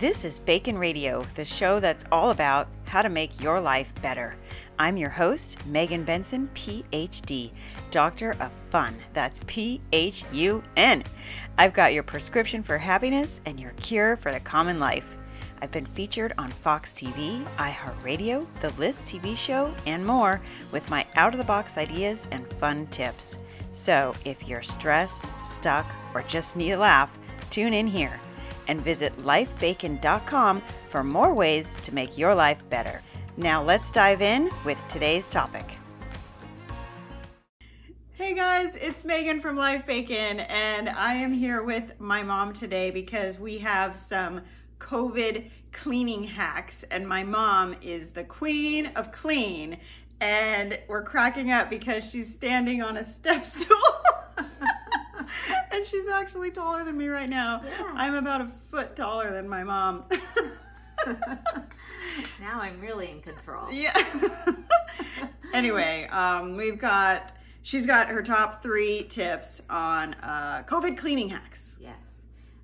This is Bacon Radio, the show that's all about how to make your life better. I'm your host, Megan Benson, PhD, Doctor of Fun. That's P H U N. I've got your prescription for happiness and your cure for the common life. I've been featured on Fox TV, iHeartRadio, The List TV show, and more with my out of the box ideas and fun tips. So if you're stressed, stuck, or just need a laugh, tune in here and visit lifebacon.com for more ways to make your life better. Now let's dive in with today's topic. Hey guys, it's Megan from Life Bacon, and I am here with my mom today because we have some COVID cleaning hacks, and my mom is the queen of clean, and we're cracking up because she's standing on a step stool. and she's actually taller than me right now. Yeah. I'm about a foot taller than my mom. now I'm really in control. yeah. anyway, um, we've got, she's got her top three tips on uh, COVID cleaning hacks. Yes.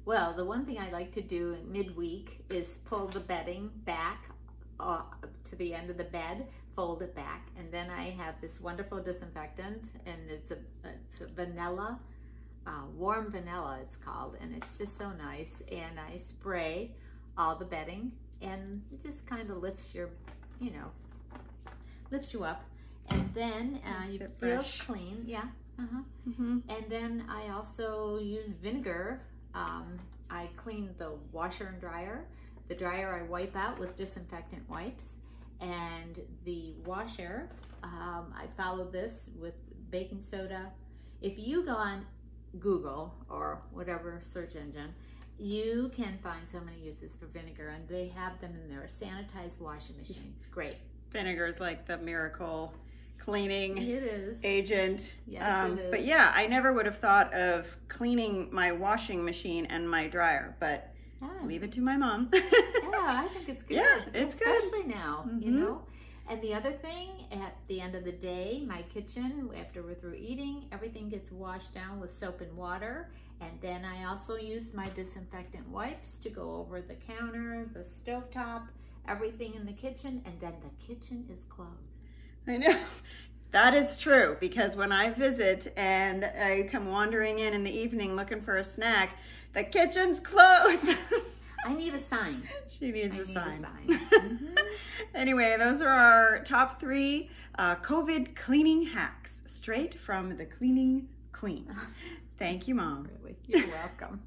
Well, the one thing I like to do in midweek is pull the bedding back uh, to the end of the bed, fold it back, and then I have this wonderful disinfectant, and it's a it's a vanilla, uh, warm vanilla it's called, and it's just so nice. And I spray all the bedding, and it just kind of lifts your, you know, lifts you up, and then uh, you feel clean. Yeah. Uh-huh. Mm-hmm. And then I also use vinegar. Um, I clean the washer and dryer. The dryer I wipe out with disinfectant wipes. And the washer, um, I follow this with baking soda. If you go on Google or whatever search engine, you can find so many uses for vinegar, and they have them in their sanitized washing machine. It's great. Vinegar is like the miracle cleaning It is. agent. Yes, Um, it But yeah, I never would have thought of cleaning my washing machine and my dryer, but Yeah. leave it to my mom. yeah, I think it's good. Yeah, it's good. especially now, you Mhm. know. And the other thing, at the end of the day, my kitchen, after we're through eating, everything gets washed down with soap and water. And then I also use my disinfectant wipes to go over the counter, the stovetop, everything in the kitchen, and then the kitchen is closed. I know. That is true because when I visit and I come wandering in in the evening looking for a snack, the kitchen's closed. I need a sign. she needs I a need a sign. sign. Mhm. anyway, those are our top three uh, COVID cleaning hacks straight from the cleaning queen. Thank you, Mom. Really, you're welcome.